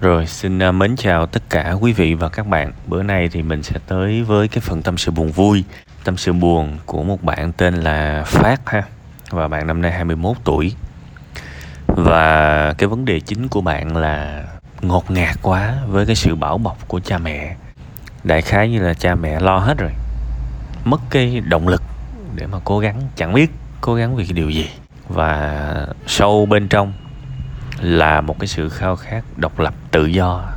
Rồi, xin à, mến chào tất cả quý vị và các bạn. Bữa nay thì mình sẽ tới với cái phần tâm sự buồn vui, tâm sự buồn của một bạn tên là Phát ha. Và bạn năm nay 21 tuổi. Và cái vấn đề chính của bạn là ngột ngạt quá với cái sự bảo bọc của cha mẹ. Đại khái như là cha mẹ lo hết rồi. Mất cái động lực để mà cố gắng, chẳng biết cố gắng vì cái điều gì. Và sâu bên trong là một cái sự khao khát độc lập tự do.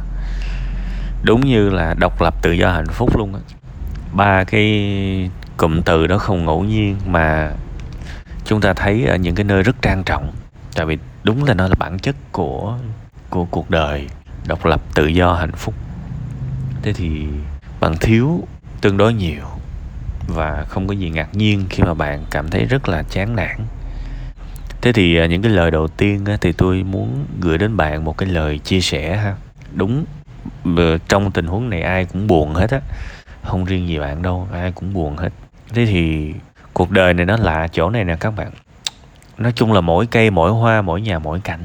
Đúng như là độc lập tự do hạnh phúc luôn á. Ba cái cụm từ đó không ngẫu nhiên mà chúng ta thấy ở những cái nơi rất trang trọng. Tại vì đúng là nó là bản chất của của cuộc đời, độc lập tự do hạnh phúc. Thế thì bạn thiếu tương đối nhiều và không có gì ngạc nhiên khi mà bạn cảm thấy rất là chán nản thế thì à, những cái lời đầu tiên thì tôi muốn gửi đến bạn một cái lời chia sẻ ha. Đúng trong tình huống này ai cũng buồn hết á. Không riêng gì bạn đâu, ai cũng buồn hết. Thế thì cuộc đời này nó lạ chỗ này nè các bạn. Nói chung là mỗi cây, mỗi hoa, mỗi nhà, mỗi cảnh.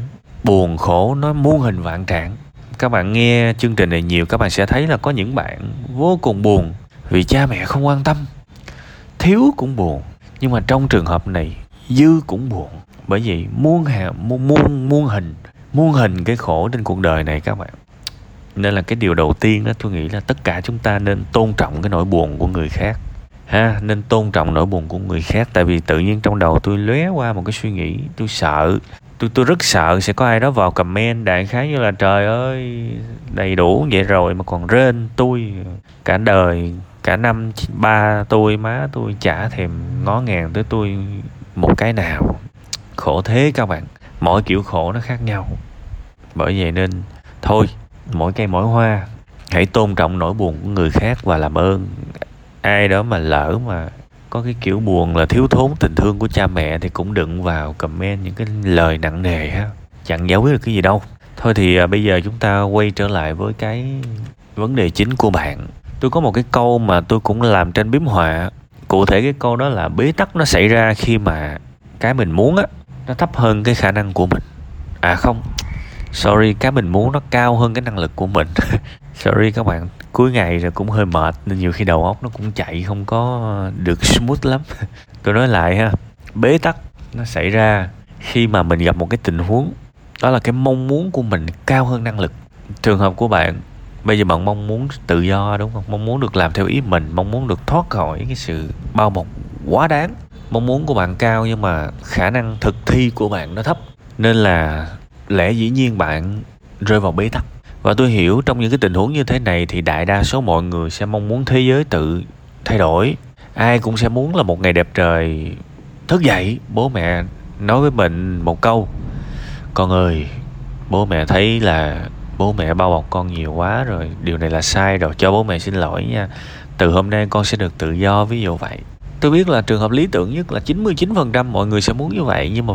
Buồn khổ, nó muôn hình vạn trạng. Các bạn nghe chương trình này nhiều, các bạn sẽ thấy là có những bạn vô cùng buồn vì cha mẹ không quan tâm. Thiếu cũng buồn, nhưng mà trong trường hợp này, dư cũng buồn bởi vì muôn hà muôn muôn muôn hình muôn hình cái khổ trên cuộc đời này các bạn. Nên là cái điều đầu tiên đó, tôi nghĩ là tất cả chúng ta nên tôn trọng cái nỗi buồn của người khác. Ha, nên tôn trọng nỗi buồn của người khác. Tại vì tự nhiên trong đầu tôi lóe qua một cái suy nghĩ, tôi sợ. Tôi tôi rất sợ sẽ có ai đó vào comment đại khái như là, trời ơi, đầy đủ vậy rồi mà còn rên tôi cả đời, cả năm, ba tôi, má tôi chả thèm ngó ngàng tới tôi một cái nào khổ thế các bạn. Mỗi kiểu khổ nó khác nhau. Bởi vậy nên thôi mỗi cây mỗi hoa hãy tôn trọng nỗi buồn của người khác và làm ơn. Ai đó mà lỡ mà có cái kiểu buồn là thiếu thốn tình thương của cha mẹ thì cũng đừng vào comment những cái lời nặng nề ha. Chẳng giấu được cái gì đâu. Thôi thì à, bây giờ chúng ta quay trở lại với cái vấn đề chính của bạn. Tôi có một cái câu mà tôi cũng làm trên biếm họa. Cụ thể cái câu đó là bế tắc nó xảy ra khi mà cái mình muốn á nó thấp hơn cái khả năng của mình. À không. Sorry, cái mình muốn nó cao hơn cái năng lực của mình. Sorry các bạn. Cuối ngày rồi cũng hơi mệt, nên nhiều khi đầu óc nó cũng chạy không có được smooth lắm. Tôi nói lại ha, bế tắc nó xảy ra khi mà mình gặp một cái tình huống, đó là cái mong muốn của mình cao hơn năng lực. Trường hợp của bạn, bây giờ bạn mong muốn tự do đúng không? Mong muốn được làm theo ý mình, mong muốn được thoát khỏi cái sự bao bọc quá đáng mong muốn của bạn cao nhưng mà khả năng thực thi của bạn nó thấp. Nên là lẽ dĩ nhiên bạn rơi vào bế tắc. Và tôi hiểu trong những cái tình huống như thế này thì đại đa số mọi người sẽ mong muốn thế giới tự thay đổi. Ai cũng sẽ muốn là một ngày đẹp trời thức dậy, bố mẹ nói với mình một câu, con ơi, bố mẹ thấy là bố mẹ bao bọc con nhiều quá rồi, điều này là sai rồi, cho bố mẹ xin lỗi nha. Từ hôm nay con sẽ được tự do, ví dụ vậy tôi biết là trường hợp lý tưởng nhất là 99% mọi người sẽ muốn như vậy, nhưng mà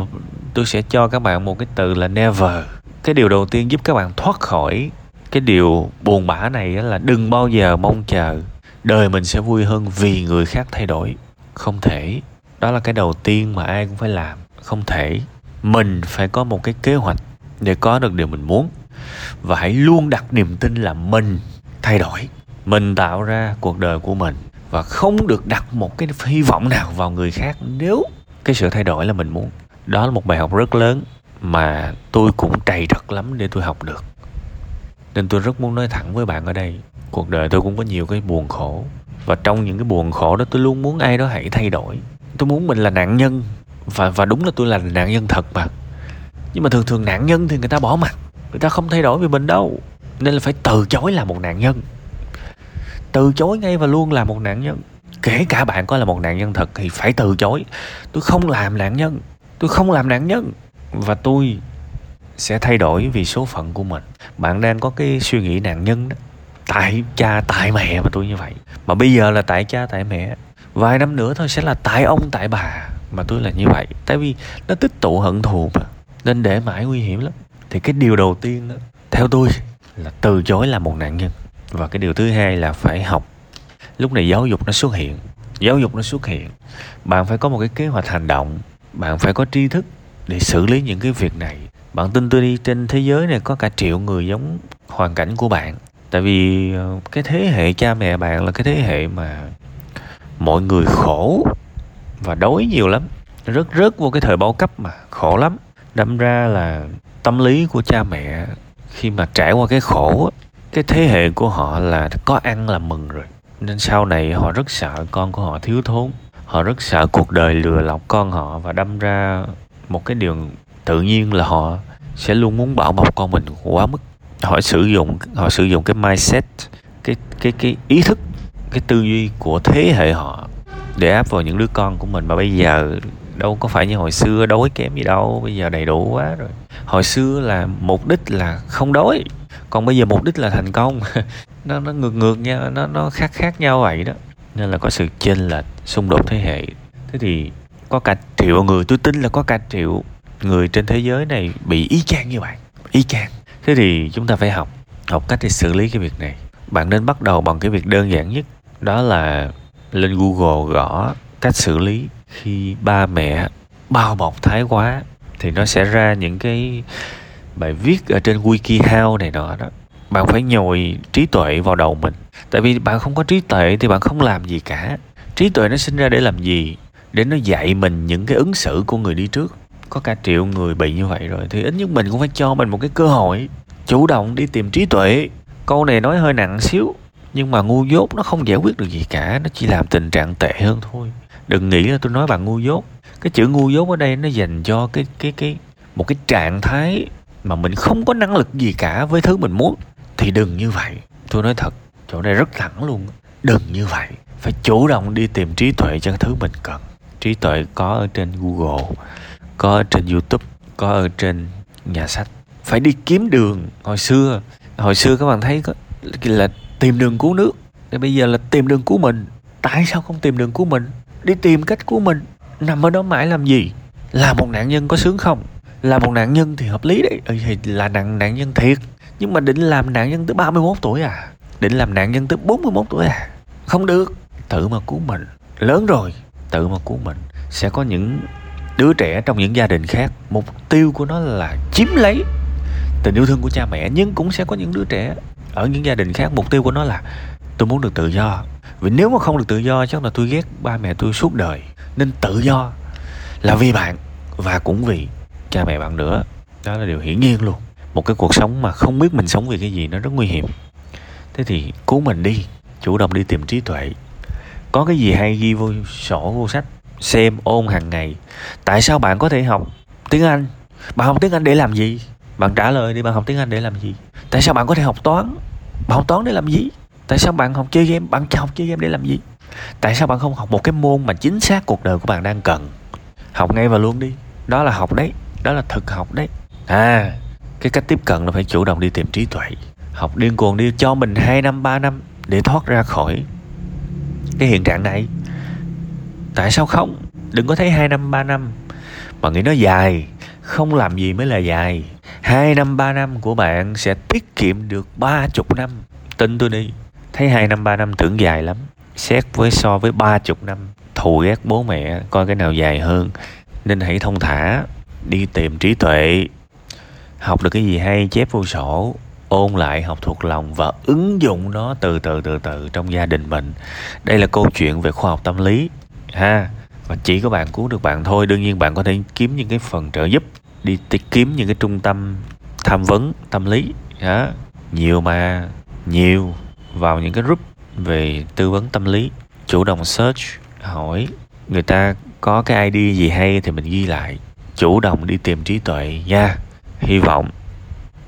tôi sẽ cho các bạn một cái từ là never. Cái điều đầu tiên giúp các bạn thoát khỏi cái điều buồn bã này là đừng bao giờ mong chờ. Đời mình sẽ vui hơn vì người khác thay đổi. Không thể. Đó là cái đầu tiên mà ai cũng phải làm. Không thể. Mình phải có một cái kế hoạch để có được điều mình muốn. Và hãy luôn đặt niềm tin là mình thay đổi. Mình tạo ra cuộc đời của mình và không được đặt một cái hy vọng nào vào người khác nếu cái sự thay đổi là mình muốn. Đó là một bài học rất lớn mà tôi cũng trầy trật lắm để tôi học được. Nên tôi rất muốn nói thẳng với bạn ở đây, cuộc đời tôi cũng có nhiều cái buồn khổ. Và trong những cái buồn khổ đó tôi luôn muốn ai đó hãy thay đổi. Tôi muốn mình là nạn nhân, và và đúng là tôi là nạn nhân thật mà. Nhưng mà thường thường nạn nhân thì người ta bỏ mặt, người ta không thay đổi vì mình đâu. Nên là phải từ chối là một nạn nhân từ chối ngay và luôn là một nạn nhân. Kể cả bạn có là một nạn nhân thật thì phải từ chối. Tôi không làm nạn nhân. Tôi không làm nạn nhân. Và tôi sẽ thay đổi vì số phận của mình. Bạn đang có cái suy nghĩ nạn nhân đó. Tại cha, tại mẹ mà tôi như vậy. Mà bây giờ là tại cha, tại mẹ. Vài năm nữa thôi sẽ là tại ông, tại bà mà tôi là như vậy. Tại vì nó tích tụ hận thù mà. Nên để mãi nguy hiểm lắm. Thì cái điều đầu tiên đó, theo tôi, là từ chối là một nạn nhân và cái điều thứ hai là phải học. Lúc này giáo dục nó xuất hiện. Giáo dục nó xuất hiện. Bạn phải có một cái kế hoạch hành động. Bạn phải có tri thức để xử lý những cái việc này. Bạn tin tôi đi, trên thế giới này có cả triệu người giống hoàn cảnh của bạn. Tại vì ờ, cái thế hệ cha mẹ bạn là cái thế hệ mà mọi người khổ và đói nhiều lắm. Rất rớt vô cái thời bao cấp mà khổ lắm. Đâm ra là tâm lý của cha mẹ khi mà trải qua cái khổ cái thế hệ của họ là có ăn là mừng rồi. Nên sau này họ rất sợ con của họ thiếu thốn. Họ rất sợ cuộc đời lừa lọc con họ và đâm ra một cái điều tự nhiên là họ sẽ luôn muốn bảo bọc con mình quá mức. Họ sử dụng, họ sử dụng cái mindset, cái cái cái ý thức, cái tư duy của thế hệ họ để áp vào những đứa con của mình. Mà bây giờ đâu có phải như hồi xưa, đói kém gì đâu, bây giờ đầy đủ quá rồi. Hồi xưa là mục đích là không đói còn bây giờ mục đích là thành công. Nó nó ngược ngược nhau nó nó khác khác nhau vậy đó. Nên là có sự chênh lệch, xung đột thế hệ. Thế thì có cả triệu người, tôi tin là có cả triệu người trên thế giới này bị ý chang như bạn. Ý chang. Thế thì chúng ta phải học học cách để xử lý cái việc này. Bạn nên bắt đầu bằng cái việc đơn giản nhất, đó là lên google gõ cách xử lý khi ba mẹ bao bọc thái quá, thì nó sẽ ra những cái bài viết ở trên wikihow này nọ đó, bạn phải nhồi trí tuệ vào đầu mình. Tại vì bạn không có trí tuệ thì bạn không làm gì cả. Trí tuệ nó sinh ra để làm gì? Để nó dạy mình những cái ứng xử của người đi trước. Có cả triệu người bị như vậy rồi thì ít nhất mình cũng phải cho mình một cái cơ hội, chủ động đi tìm trí tuệ. Câu này nói hơi nặng xíu, nhưng mà ngu dốt nó không giải quyết được gì cả, nó chỉ làm tình trạng tệ hơn thôi. Đừng nghĩ là tôi nói bạn ngu dốt. Cái chữ ngu dốt ở đây nó dành cho cái cái cái, một cái trạng thái mà mình không có năng lực gì cả với thứ mình muốn, thì đừng như vậy. Tôi nói thật, chỗ này rất thẳng luôn đừng như vậy. Phải chủ động đi tìm trí tuệ cho thứ mình cần. Trí tuệ có ở trên google, có ở trên youtube, có ở trên nhà sách. Phải đi kiếm đường. Hồi xưa hồi xưa các bạn thấy có là tìm đường cứu nước. Thì bây giờ là tìm đường cứu mình. Tại sao không tìm đường cứu mình? Đi tìm cách của mình. Nằm ở đó mãi làm gì? Là một nạn nhân có sướng không? Là một nạn nhân thì hợp lý đấy. Ừ, thì là nạn nạn nhân thiệt. Nhưng mà định làm nạn nhân tới 31 tuổi à? Định làm nạn nhân tới 41 tuổi à? Không được. Tự mà cứu mình. Lớn rồi. Tự mà cứu mình. Sẽ có những đứa trẻ trong những gia đình khác. Mục tiêu của nó là chiếm lấy tình yêu thương của cha mẹ. Nhưng cũng sẽ có những đứa trẻ ở những gia đình khác. Mục tiêu của nó là tôi muốn được tự do. Vì nếu mà không được tự do chắc là tôi ghét ba mẹ tôi suốt đời. Nên tự do là vì bạn và cũng vì cha mẹ bạn nữa. Đó là điều hiển nhiên luôn. Một cái cuộc sống mà không biết mình sống vì cái gì nó rất nguy hiểm. Thế thì cứu mình đi, chủ động đi tìm trí tuệ. Có cái gì hay ghi vô sổ vô sách, xem, ôn hàng ngày. Tại sao bạn có thể học tiếng anh? Bạn học tiếng anh để làm gì? Bạn trả lời đi, bạn học tiếng anh để làm gì? Tại sao bạn có thể học toán? Bạn học toán để làm gì? Tại sao bạn học chơi game? Bạn học chơi game để làm gì? Tại sao bạn không học một cái môn mà chính xác cuộc đời của bạn đang cần? Học ngay và luôn đi. Đó là học đấy đó là thực học đấy. À cái cách tiếp cận là phải chủ động đi tìm trí tuệ. Học điên cuồng đi cho mình 2 năm 3 năm để thoát ra khỏi cái hiện trạng này. Tại sao không? Đừng có thấy 2 năm 3 năm. Mà nghĩ nó dài. Không làm gì mới là dài. 2 năm 3 năm của bạn sẽ tiết kiệm được ba chục năm. Tin tôi đi. Thấy 2 năm 3 năm tưởng dài lắm. Xét với so với ba chục năm. Thù ghét bố mẹ, coi cái nào dài hơn. Nên hãy thông thả đi tìm trí tuệ. Học được cái gì hay, chép vô sổ, ôn lại, học thuộc lòng và ứng dụng nó từ từ từ từ trong gia đình mình. Đây là câu chuyện về khoa học tâm lý, ha. Và chỉ có bạn cứu được bạn thôi, đương nhiên bạn có thể kiếm những cái phần trợ giúp, đi kiếm những cái trung tâm tham vấn tâm lý đó. nhiều mà, nhiều vào những cái group về tư vấn tâm lý. Chủ động search, hỏi. Người ta có cái id gì hay thì mình ghi lại chủ động đi tìm trí tuệ nha. Hy vọng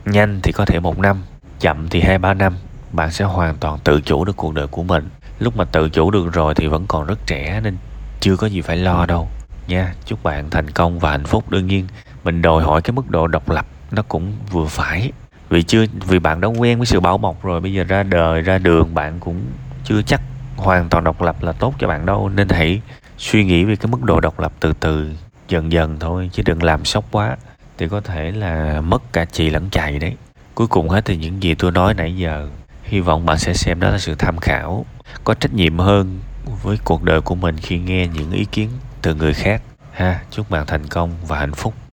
nhanh thì có thể một năm, chậm thì hai, ba năm. Bạn sẽ hoàn toàn tự chủ được cuộc đời của mình. Lúc mà tự chủ được rồi thì vẫn còn rất trẻ nên chưa có gì phải lo đâu nha. Chúc bạn thành công và hạnh phúc. Đương nhiên, mình đòi hỏi cái mức độ độc lập nó cũng vừa phải. Vì chưa, vì bạn đã quen với sự bảo bọc rồi, bây giờ ra đời, ra đường, bạn cũng chưa chắc hoàn toàn độc lập là tốt cho bạn đâu. Nên hãy suy nghĩ về cái mức độ độc lập từ từ dần dần thôi, chứ đừng làm sốc quá. Thì có thể là mất cả chị lẫn chạy đấy. Cuối cùng hết thì những gì tôi nói nãy giờ, hy vọng bạn sẽ xem đó là sự tham khảo, có trách nhiệm hơn với cuộc đời của mình khi nghe những ý kiến từ người khác. Ha, chúc bạn thành công và hạnh phúc.